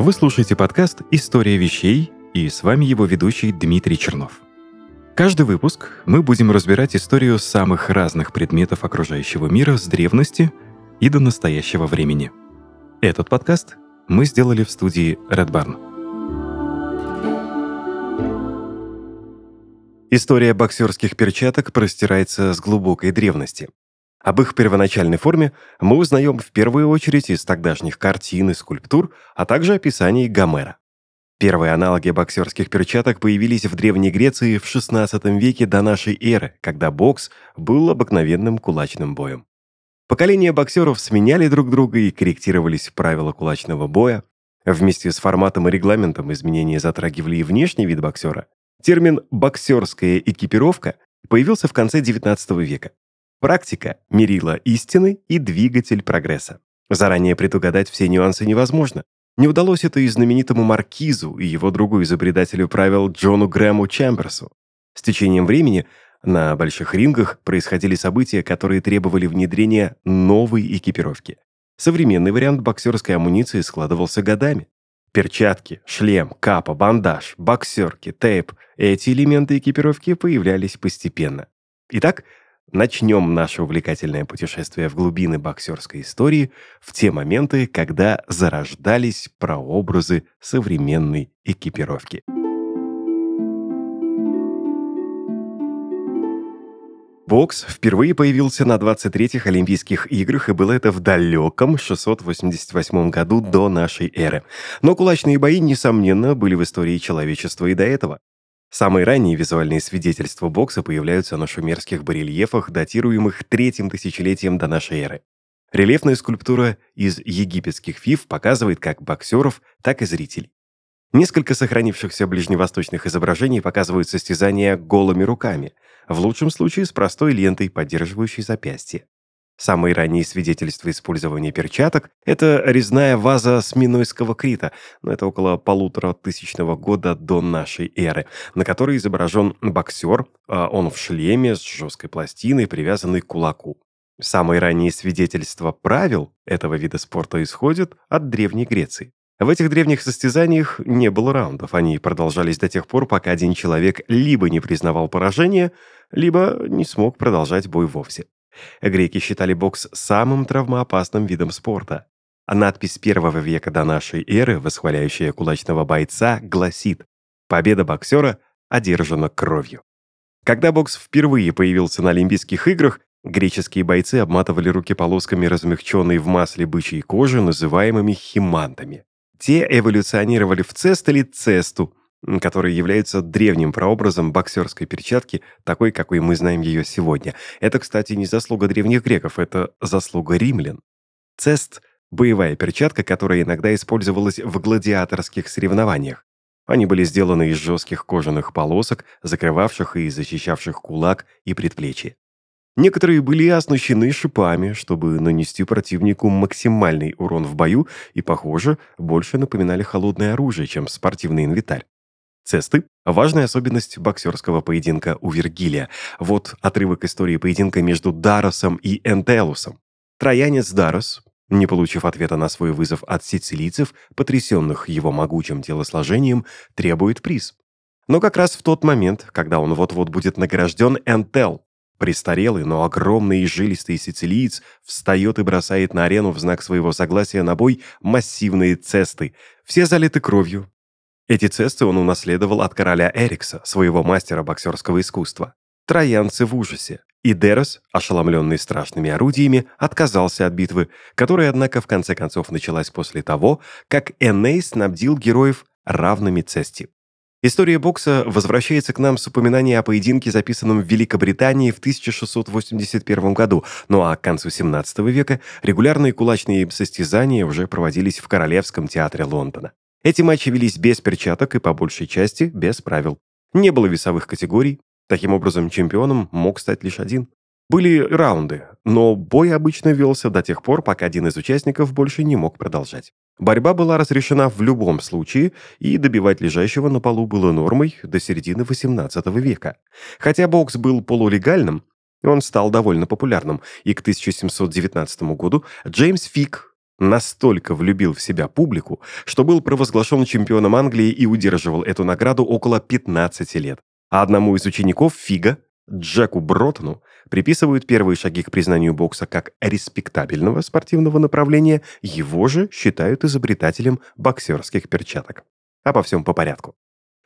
Вы слушаете подкаст «История вещей» и с вами его ведущий Дмитрий Чернов. Каждый выпуск мы будем разбирать историю самых разных предметов окружающего мира с древности и до настоящего времени. Этот подкаст мы сделали в студии Red Barn. История боксерских перчаток простирается с глубокой древности. Об их первоначальной форме мы узнаем в первую очередь из тогдашних картин и скульптур, а также описаний Гомера. Первые аналоги боксерских перчаток появились в Древней Греции в XVI веке до нашей эры, когда бокс был обыкновенным кулачным боем. Поколения боксеров сменяли друг друга и корректировались правила кулачного боя. Вместе с форматом и регламентом изменения затрагивали и внешний вид боксера, Термин «боксерская экипировка» появился в конце XIX века. Практика мерила истины и двигатель прогресса. Заранее предугадать все нюансы невозможно. Не удалось это и знаменитому Маркизу и его другу-изобретателю правил Джону Грэму Чемберсу. С течением времени на больших рингах происходили события, которые требовали внедрения новой экипировки. Современный вариант боксерской амуниции складывался годами. Перчатки, шлем, капа, бандаж, боксерки, тейп – эти элементы экипировки появлялись постепенно. Итак, начнем наше увлекательное путешествие в глубины боксерской истории в те моменты, когда зарождались прообразы современной экипировки. Бокс впервые появился на 23-х Олимпийских играх, и было это в далеком 688 году до нашей эры. Но кулачные бои, несомненно, были в истории человечества и до этого. Самые ранние визуальные свидетельства бокса появляются на шумерских барельефах, датируемых третьим тысячелетием до нашей эры. Рельефная скульптура из египетских фиф показывает как боксеров, так и зрителей. Несколько сохранившихся ближневосточных изображений показывают состязания голыми руками, в лучшем случае с простой лентой, поддерживающей запястье. Самые ранние свидетельства использования перчаток – это резная ваза с Минойского Крита, но это около полутора тысячного года до нашей эры, на которой изображен боксер, а он в шлеме с жесткой пластиной, привязанной к кулаку. Самые ранние свидетельства правил этого вида спорта исходят от Древней Греции. В этих древних состязаниях не было раундов, они продолжались до тех пор, пока один человек либо не признавал поражение, либо не смог продолжать бой вовсе. Греки считали бокс самым травмоопасным видом спорта. А надпись первого века до нашей эры, восхваляющая кулачного бойца, гласит «Победа боксера одержана кровью». Когда бокс впервые появился на Олимпийских играх, греческие бойцы обматывали руки полосками размягченной в масле бычьей кожи, называемыми химантами. Те эволюционировали в цест или цесту, который является древним прообразом боксерской перчатки, такой, какой мы знаем ее сегодня. Это, кстати, не заслуга древних греков, это заслуга римлян. Цест – боевая перчатка, которая иногда использовалась в гладиаторских соревнованиях. Они были сделаны из жестких кожаных полосок, закрывавших и защищавших кулак и предплечье. Некоторые были оснащены шипами, чтобы нанести противнику максимальный урон в бою и, похоже, больше напоминали холодное оружие, чем спортивный инвентарь. Цесты – важная особенность боксерского поединка у Вергилия. Вот отрывок истории поединка между Даросом и Энтелусом. Троянец Дарос, не получив ответа на свой вызов от сицилийцев, потрясенных его могучим телосложением, требует приз. Но как раз в тот момент, когда он вот-вот будет награжден, Энтел Престарелый, но огромный и жилистый сицилиец встает и бросает на арену в знак своего согласия на бой массивные цесты, все залиты кровью. Эти цесты он унаследовал от короля Эрикса, своего мастера боксерского искусства. Троянцы в ужасе, и Дерос, ошеломленный страшными орудиями, отказался от битвы, которая, однако, в конце концов началась после того, как Эней снабдил героев равными цести. История бокса возвращается к нам с упоминания о поединке, записанном в Великобритании в 1681 году, ну а к концу 17 века регулярные кулачные состязания уже проводились в Королевском театре Лондона. Эти матчи велись без перчаток и по большей части без правил. Не было весовых категорий, таким образом чемпионом мог стать лишь один. Были раунды, но бой обычно велся до тех пор, пока один из участников больше не мог продолжать. Борьба была разрешена в любом случае, и добивать лежащего на полу было нормой до середины XVIII века. Хотя бокс был полулегальным, он стал довольно популярным, и к 1719 году Джеймс Фик настолько влюбил в себя публику, что был провозглашен чемпионом Англии и удерживал эту награду около 15 лет. А одному из учеников Фига, Джеку Бротону, приписывают первые шаги к признанию бокса как респектабельного спортивного направления, его же считают изобретателем боксерских перчаток. Обо всем по порядку.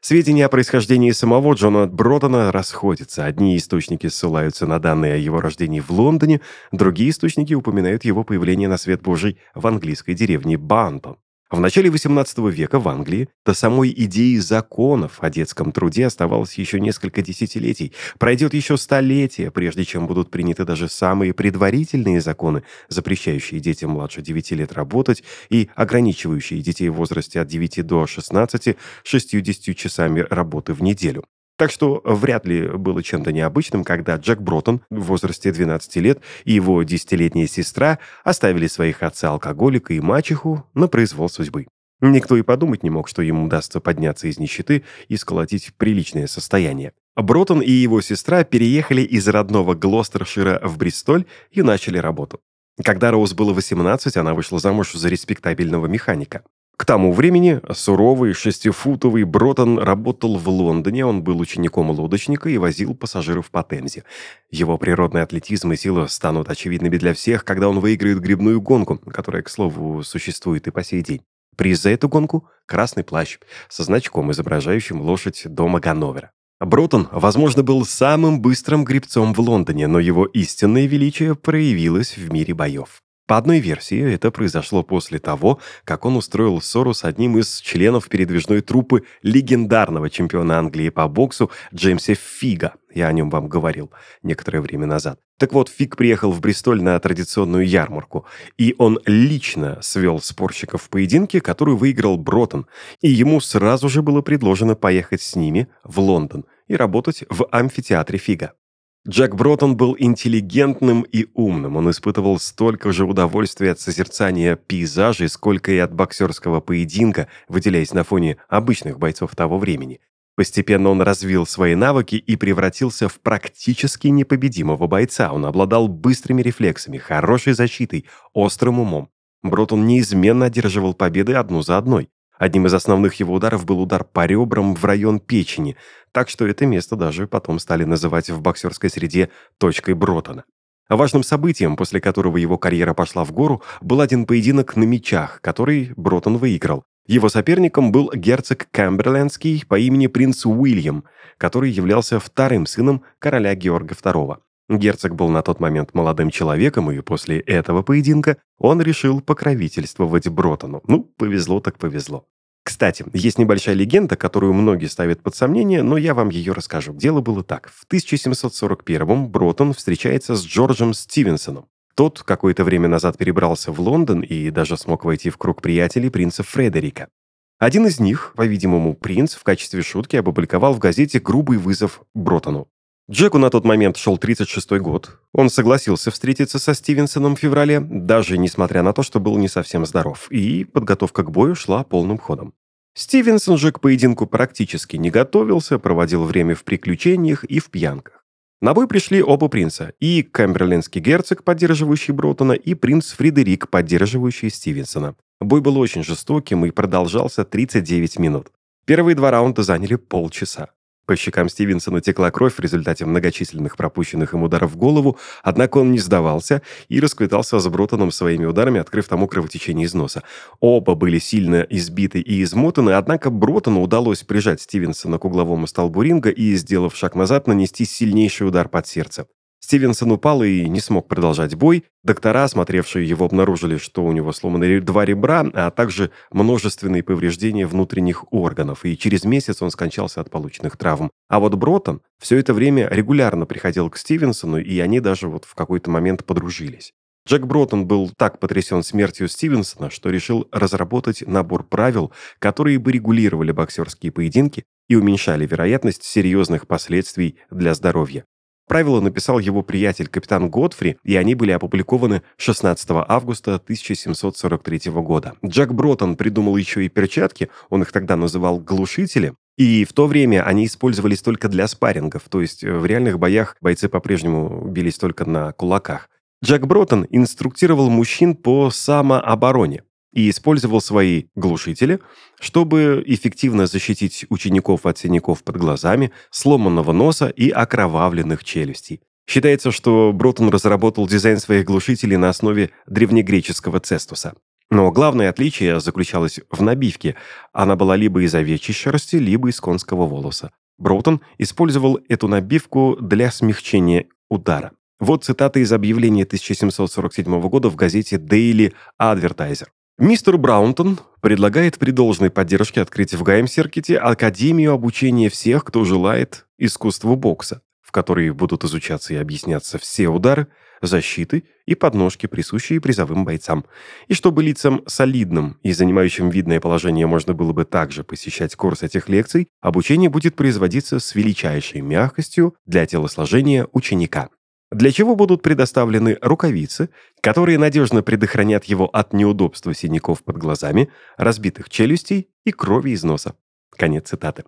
Сведения о происхождении самого Джона Бродона расходятся. Одни источники ссылаются на данные о его рождении в Лондоне, другие источники упоминают его появление на свет Божий в английской деревне Бантон. В начале XVIII века в Англии до самой идеи законов о детском труде оставалось еще несколько десятилетий. Пройдет еще столетие, прежде чем будут приняты даже самые предварительные законы, запрещающие детям младше 9 лет работать и ограничивающие детей в возрасте от 9 до 16 60 часами работы в неделю. Так что вряд ли было чем-то необычным, когда Джек Бротон в возрасте 12 лет и его десятилетняя сестра оставили своих отца-алкоголика и мачеху на произвол судьбы. Никто и подумать не мог, что ему удастся подняться из нищеты и сколотить приличное состояние. Бротон и его сестра переехали из родного Глостершира в Бристоль и начали работу. Когда Роуз было 18, она вышла замуж за респектабельного механика. К тому времени суровый шестифутовый Бротон работал в Лондоне, он был учеником лодочника и возил пассажиров по Темзе. Его природный атлетизм и сила станут очевидными для всех, когда он выиграет грибную гонку, которая, к слову, существует и по сей день. Приз за эту гонку – красный плащ со значком, изображающим лошадь дома Ганновера. Бротон, возможно, был самым быстрым гребцом в Лондоне, но его истинное величие проявилось в мире боев. По одной версии, это произошло после того, как он устроил ссору с одним из членов передвижной труппы легендарного чемпиона Англии по боксу Джеймса Фига. Я о нем вам говорил некоторое время назад. Так вот, Фиг приехал в Бристоль на традиционную ярмарку, и он лично свел спорщиков в поединке, который выиграл Бротон, и ему сразу же было предложено поехать с ними в Лондон и работать в амфитеатре Фига. Джек Бротон был интеллигентным и умным. Он испытывал столько же удовольствия от созерцания пейзажей, сколько и от боксерского поединка, выделяясь на фоне обычных бойцов того времени. Постепенно он развил свои навыки и превратился в практически непобедимого бойца. Он обладал быстрыми рефлексами, хорошей защитой, острым умом. Бротон неизменно одерживал победы одну за одной. Одним из основных его ударов был удар по ребрам в район печени, так что это место даже потом стали называть в боксерской среде «точкой Бротона». Важным событием, после которого его карьера пошла в гору, был один поединок на мечах, который Бротон выиграл. Его соперником был герцог Камберлендский по имени принц Уильям, который являлся вторым сыном короля Георга II. Герцог был на тот момент молодым человеком, и после этого поединка он решил покровительствовать Бротону. Ну, повезло так повезло. Кстати, есть небольшая легенда, которую многие ставят под сомнение, но я вам ее расскажу. Дело было так. В 1741-м Бротон встречается с Джорджем Стивенсоном. Тот какое-то время назад перебрался в Лондон и даже смог войти в круг приятелей принца Фредерика. Один из них, по-видимому, принц, в качестве шутки опубликовал в газете грубый вызов Бротону. Джеку на тот момент шел 36-й год. Он согласился встретиться со Стивенсоном в феврале, даже несмотря на то, что был не совсем здоров, и подготовка к бою шла полным ходом. Стивенсон же к поединку практически не готовился, проводил время в приключениях и в пьянках. На бой пришли оба принца, и камберлендский герцог, поддерживающий Бротона, и принц Фредерик, поддерживающий Стивенсона. Бой был очень жестоким и продолжался 39 минут. Первые два раунда заняли полчаса. По щекам Стивенсона текла кровь в результате многочисленных пропущенных им ударов в голову, однако он не сдавался и расквитался с Бротоном своими ударами, открыв тому кровотечение из носа. Оба были сильно избиты и измотаны, однако Бротону удалось прижать Стивенсона к угловому столбу ринга и, сделав шаг назад, нанести сильнейший удар под сердце. Стивенсон упал и не смог продолжать бой. Доктора, осмотревшие его, обнаружили, что у него сломаны два ребра, а также множественные повреждения внутренних органов, и через месяц он скончался от полученных травм. А вот Бротон все это время регулярно приходил к Стивенсону, и они даже вот в какой-то момент подружились. Джек Бротон был так потрясен смертью Стивенсона, что решил разработать набор правил, которые бы регулировали боксерские поединки и уменьшали вероятность серьезных последствий для здоровья. Правила написал его приятель капитан Годфри, и они были опубликованы 16 августа 1743 года. Джек Бротон придумал еще и перчатки, он их тогда называл «глушители», и в то время они использовались только для спаррингов, то есть э, в реальных боях бойцы по-прежнему бились только на кулаках. Джек Бротон инструктировал мужчин по самообороне и использовал свои глушители, чтобы эффективно защитить учеников от синяков под глазами, сломанного носа и окровавленных челюстей. Считается, что Бротон разработал дизайн своих глушителей на основе древнегреческого цестуса. Но главное отличие заключалось в набивке. Она была либо из овечьей шерсти, либо из конского волоса. Броутон использовал эту набивку для смягчения удара. Вот цитата из объявления 1747 года в газете Daily Advertiser. Мистер Браунтон предлагает при должной поддержке открыть в Гаймсеркете Академию обучения всех, кто желает искусству бокса, в которой будут изучаться и объясняться все удары, защиты и подножки, присущие призовым бойцам. И чтобы лицам солидным и занимающим видное положение можно было бы также посещать курс этих лекций, обучение будет производиться с величайшей мягкостью для телосложения ученика. Для чего будут предоставлены рукавицы, которые надежно предохранят его от неудобства синяков под глазами, разбитых челюстей и крови из носа. Конец цитаты.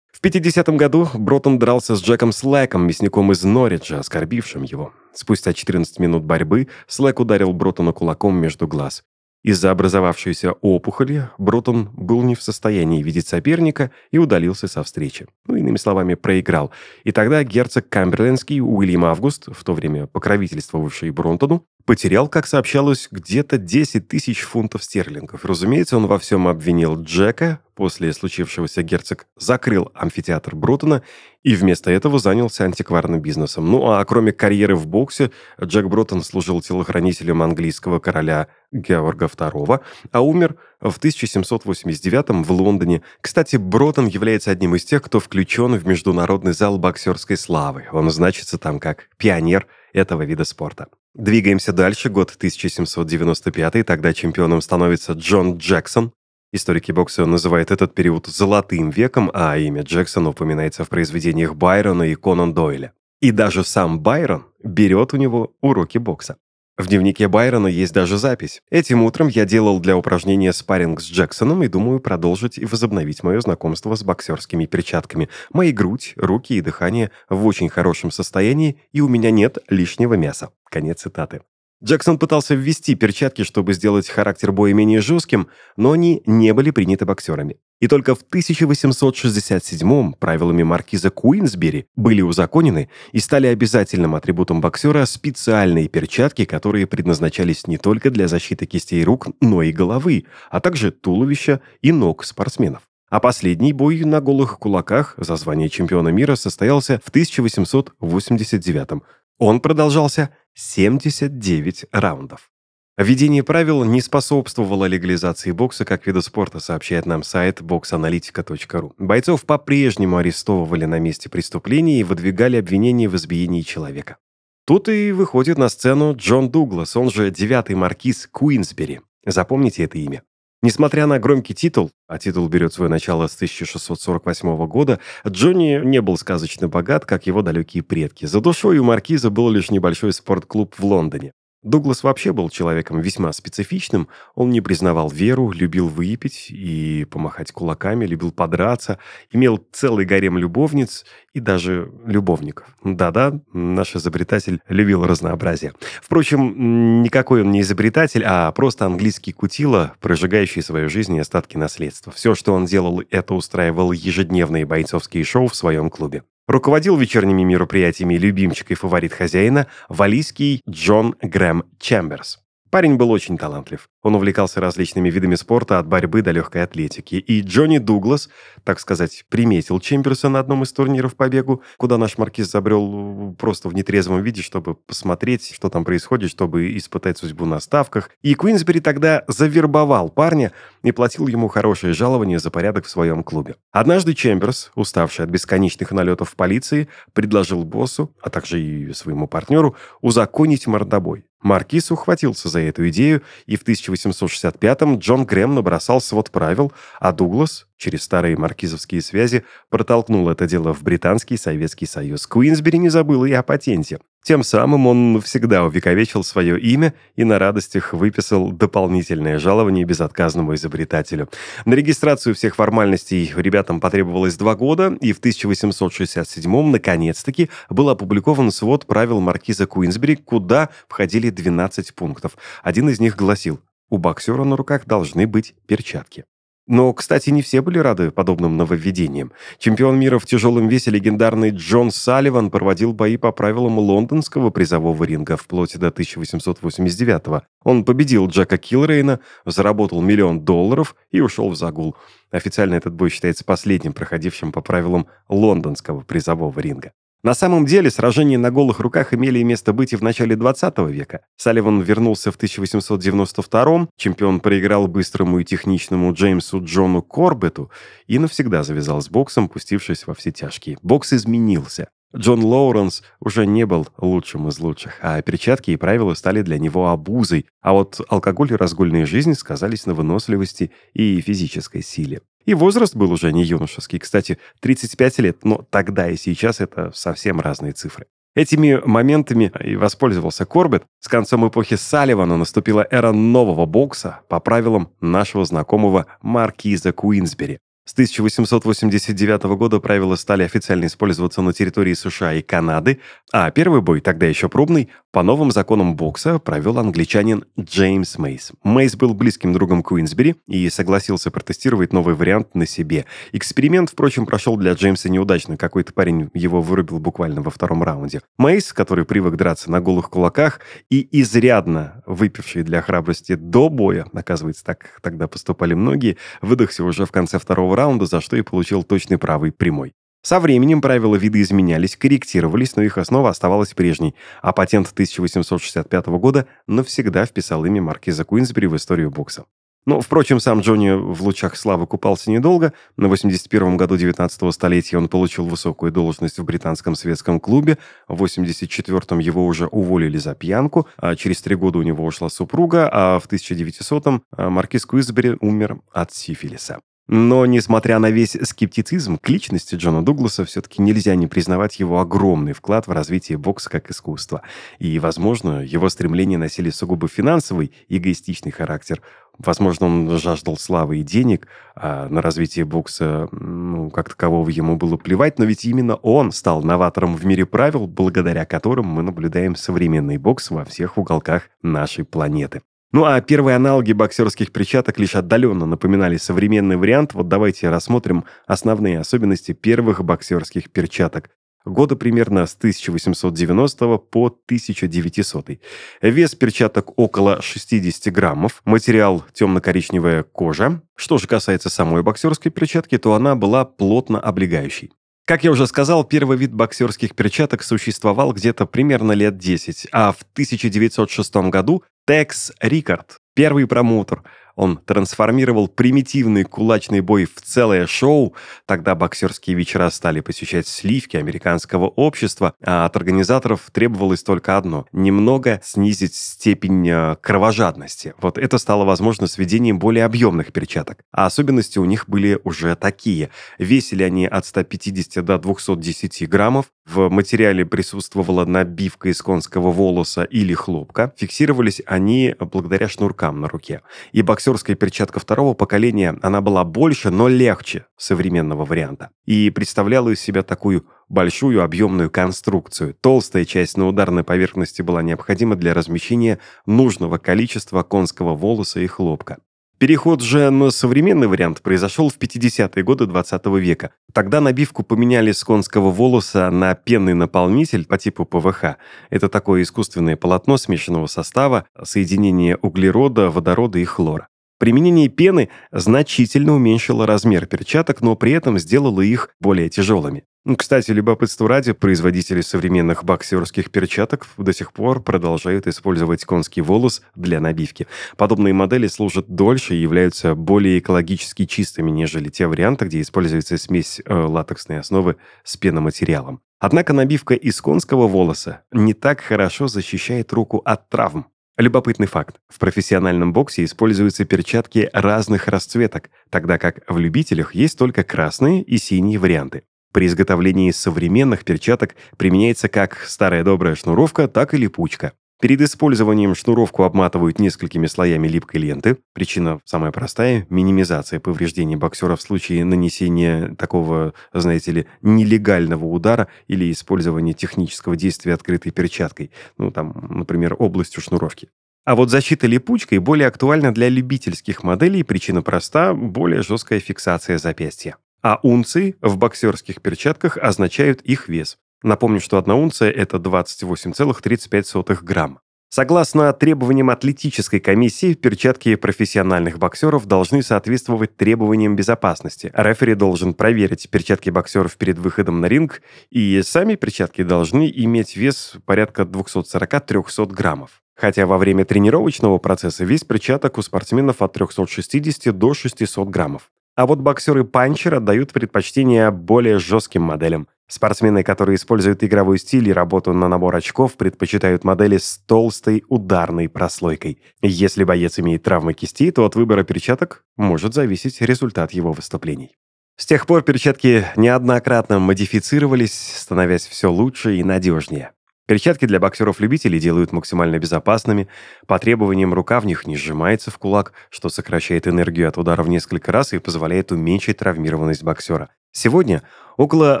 В 50-м году Броттон дрался с Джеком Слэком, мясником из Норриджа, оскорбившим его. Спустя 14 минут борьбы Слэк ударил Броттона кулаком между глаз. Из-за образовавшейся опухоли Брутон был не в состоянии видеть соперника и удалился со встречи. Ну, иными словами, проиграл. И тогда герцог Камберлендский Уильям Август, в то время покровительствовавший Бронтону, потерял, как сообщалось, где-то 10 тысяч фунтов стерлингов. Разумеется, он во всем обвинил Джека. После случившегося герцог закрыл амфитеатр Брутона и вместо этого занялся антикварным бизнесом. Ну а кроме карьеры в боксе, Джек Бротон служил телохранителем английского короля Георга II, а умер в 1789 в Лондоне. Кстати, Бротон является одним из тех, кто включен в Международный зал боксерской славы. Он значится там как пионер этого вида спорта. Двигаемся дальше, год 1795, тогда чемпионом становится Джон Джексон. Историки бокса называют этот период «золотым веком», а имя Джексона упоминается в произведениях Байрона и Конан Дойля. И даже сам Байрон берет у него уроки бокса. В дневнике Байрона есть даже запись. Этим утром я делал для упражнения спарринг с Джексоном и думаю продолжить и возобновить мое знакомство с боксерскими перчатками. Мои грудь, руки и дыхание в очень хорошем состоянии, и у меня нет лишнего мяса. Конец цитаты. Джексон пытался ввести перчатки, чтобы сделать характер боя менее жестким, но они не были приняты боксерами. И только в 1867-м правилами маркиза Куинсбери были узаконены и стали обязательным атрибутом боксера специальные перчатки, которые предназначались не только для защиты кистей рук, но и головы, а также туловища и ног спортсменов. А последний бой на голых кулаках за звание чемпиона мира состоялся в 1889 -м. Он продолжался 79 раундов. Введение правил не способствовало легализации бокса как вида спорта, сообщает нам сайт boxanalytica.ru. Бойцов по-прежнему арестовывали на месте преступления и выдвигали обвинения в избиении человека. Тут и выходит на сцену Джон Дуглас, он же девятый маркиз Куинсбери. Запомните это имя. Несмотря на громкий титул, а титул берет свое начало с 1648 года, Джонни не был сказочно богат, как его далекие предки. За душой у маркиза был лишь небольшой спортклуб в Лондоне. Дуглас вообще был человеком весьма специфичным. Он не признавал веру, любил выпить и помахать кулаками, любил подраться, имел целый гарем любовниц и даже любовников. Да-да, наш изобретатель любил разнообразие. Впрочем, никакой он не изобретатель, а просто английский кутила, прожигающий свою жизнь и остатки наследства. Все, что он делал, это устраивал ежедневные бойцовские шоу в своем клубе. Руководил вечерними мероприятиями любимчик и фаворит хозяина валийский Джон Грэм Чемберс. Парень был очень талантлив. Он увлекался различными видами спорта от борьбы до легкой атлетики. И Джонни Дуглас, так сказать, приметил Чемберса на одном из турниров по бегу, куда наш маркиз забрел просто в нетрезвом виде, чтобы посмотреть, что там происходит, чтобы испытать судьбу на ставках. И Куинсбери тогда завербовал парня и платил ему хорошее жалование за порядок в своем клубе. Однажды Чемберс, уставший от бесконечных налетов полиции, предложил боссу, а также и своему партнеру, узаконить мордобой. Маркиз ухватился за эту идею, и в 1865-м Джон Грэм набросал свод правил, а Дуглас через старые маркизовские связи протолкнул это дело в Британский Советский Союз. Куинсбери не забыл и о патенте. Тем самым он навсегда увековечил свое имя и на радостях выписал дополнительное жалование безотказному изобретателю. На регистрацию всех формальностей ребятам потребовалось два года, и в 1867-м, наконец-таки, был опубликован свод правил маркиза Куинсбери, куда входили 12 пунктов. Один из них гласил «У боксера на руках должны быть перчатки». Но, кстати, не все были рады подобным нововведениям. Чемпион мира в тяжелом весе легендарный Джон Салливан проводил бои по правилам лондонского призового ринга вплоть до 1889 -го. Он победил Джека Килрейна, заработал миллион долларов и ушел в загул. Официально этот бой считается последним, проходившим по правилам лондонского призового ринга. На самом деле сражения на голых руках имели место быть и в начале 20 века. Салливан вернулся в 1892 чемпион проиграл быстрому и техничному Джеймсу Джону Корбету и навсегда завязал с боксом, пустившись во все тяжкие. Бокс изменился. Джон Лоуренс уже не был лучшим из лучших, а перчатки и правила стали для него обузой, а вот алкоголь и разгульная жизнь сказались на выносливости и физической силе. И возраст был уже не юношеский, кстати, 35 лет, но тогда и сейчас это совсем разные цифры. Этими моментами и воспользовался Корбет. С концом эпохи Салливана наступила эра нового бокса по правилам нашего знакомого Маркиза Куинсбери. С 1889 года правила стали официально использоваться на территории США и Канады, а первый бой, тогда еще пробный, по новым законам бокса провел англичанин Джеймс Мейс. Мейс был близким другом Куинсбери и согласился протестировать новый вариант на себе. Эксперимент, впрочем, прошел для Джеймса неудачно. Какой-то парень его вырубил буквально во втором раунде. Мейс, который привык драться на голых кулаках и изрядно выпивший для храбрости до боя, оказывается, так тогда поступали многие, выдохся уже в конце второго раунда, за что и получил точный правый прямой. Со временем правила вида изменялись, корректировались, но их основа оставалась прежней, а патент 1865 года навсегда вписал имя маркиза Куинсбери в историю бокса. Но, впрочем, сам Джонни в лучах славы купался недолго. На 81-м году 19-го столетия он получил высокую должность в британском светском клубе. В 84-м его уже уволили за пьянку, а через три года у него ушла супруга, а в 1900-м маркиз Куизбери умер от сифилиса. Но, несмотря на весь скептицизм к личности Джона Дугласа, все-таки нельзя не признавать его огромный вклад в развитие бокса как искусства. И, возможно, его стремления носили сугубо финансовый, эгоистичный характер. Возможно, он жаждал славы и денег, а на развитие бокса, ну, как такового ему было плевать, но ведь именно он стал новатором в мире правил, благодаря которым мы наблюдаем современный бокс во всех уголках нашей планеты. Ну а первые аналоги боксерских перчаток лишь отдаленно напоминали современный вариант. Вот давайте рассмотрим основные особенности первых боксерских перчаток. Года примерно с 1890 по 1900. Вес перчаток около 60 граммов, материал темно-коричневая кожа. Что же касается самой боксерской перчатки, то она была плотно облегающей. Как я уже сказал, первый вид боксерских перчаток существовал где-то примерно лет 10, а в 1906 году Текс Рикард, первый промоутер, он трансформировал примитивный кулачный бой в целое шоу. Тогда боксерские вечера стали посещать сливки американского общества, а от организаторов требовалось только одно – немного снизить степень э, кровожадности. Вот это стало возможно с введением более объемных перчаток. А особенности у них были уже такие. Весили они от 150 до 210 граммов, в материале присутствовала набивка из конского волоса или хлопка. Фиксировались они благодаря шнуркам на руке. И боксерская перчатка второго поколения, она была больше, но легче современного варианта. И представляла из себя такую большую объемную конструкцию. Толстая часть на ударной поверхности была необходима для размещения нужного количества конского волоса и хлопка. Переход же на современный вариант произошел в 50-е годы 20 века. Тогда набивку поменяли с конского волоса на пенный наполнитель по типу ПВХ. Это такое искусственное полотно смешанного состава, соединение углерода, водорода и хлора. Применение пены значительно уменьшило размер перчаток, но при этом сделало их более тяжелыми. Ну, кстати, любопытство ради, производители современных боксерских перчаток до сих пор продолжают использовать конский волос для набивки. Подобные модели служат дольше и являются более экологически чистыми, нежели те варианты, где используется смесь э, латексной основы с пеноматериалом. Однако набивка из конского волоса не так хорошо защищает руку от травм. Любопытный факт. В профессиональном боксе используются перчатки разных расцветок, тогда как в любителях есть только красные и синие варианты. При изготовлении современных перчаток применяется как старая добрая шнуровка, так и липучка. Перед использованием шнуровку обматывают несколькими слоями липкой ленты. Причина самая простая – минимизация повреждений боксера в случае нанесения такого, знаете ли, нелегального удара или использования технического действия открытой перчаткой, ну, там, например, областью шнуровки. А вот защита липучкой более актуальна для любительских моделей, причина проста – более жесткая фиксация запястья. А унции в боксерских перчатках означают их вес. Напомню, что одна унция – это 28,35 грамма. Согласно требованиям атлетической комиссии, перчатки профессиональных боксеров должны соответствовать требованиям безопасности. Рефери должен проверить перчатки боксеров перед выходом на ринг, и сами перчатки должны иметь вес порядка 240-300 граммов. Хотя во время тренировочного процесса вес перчаток у спортсменов от 360 до 600 граммов. А вот боксеры-панчер отдают предпочтение более жестким моделям. Спортсмены, которые используют игровой стиль и работу на набор очков, предпочитают модели с толстой ударной прослойкой. Если боец имеет травмы кисти, то от выбора перчаток может зависеть результат его выступлений. С тех пор перчатки неоднократно модифицировались, становясь все лучше и надежнее. Перчатки для боксеров-любителей делают максимально безопасными. По требованиям рука в них не сжимается в кулак, что сокращает энергию от удара в несколько раз и позволяет уменьшить травмированность боксера. Сегодня около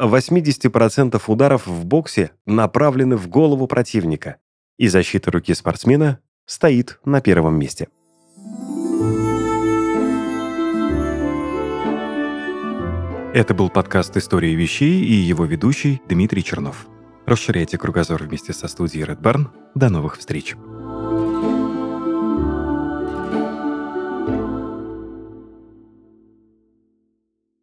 80% ударов в боксе направлены в голову противника, и защита руки спортсмена стоит на первом месте. Это был подкаст «История вещей» и его ведущий Дмитрий Чернов. Расширяйте кругозор вместе со студией Red Barn. До новых встреч!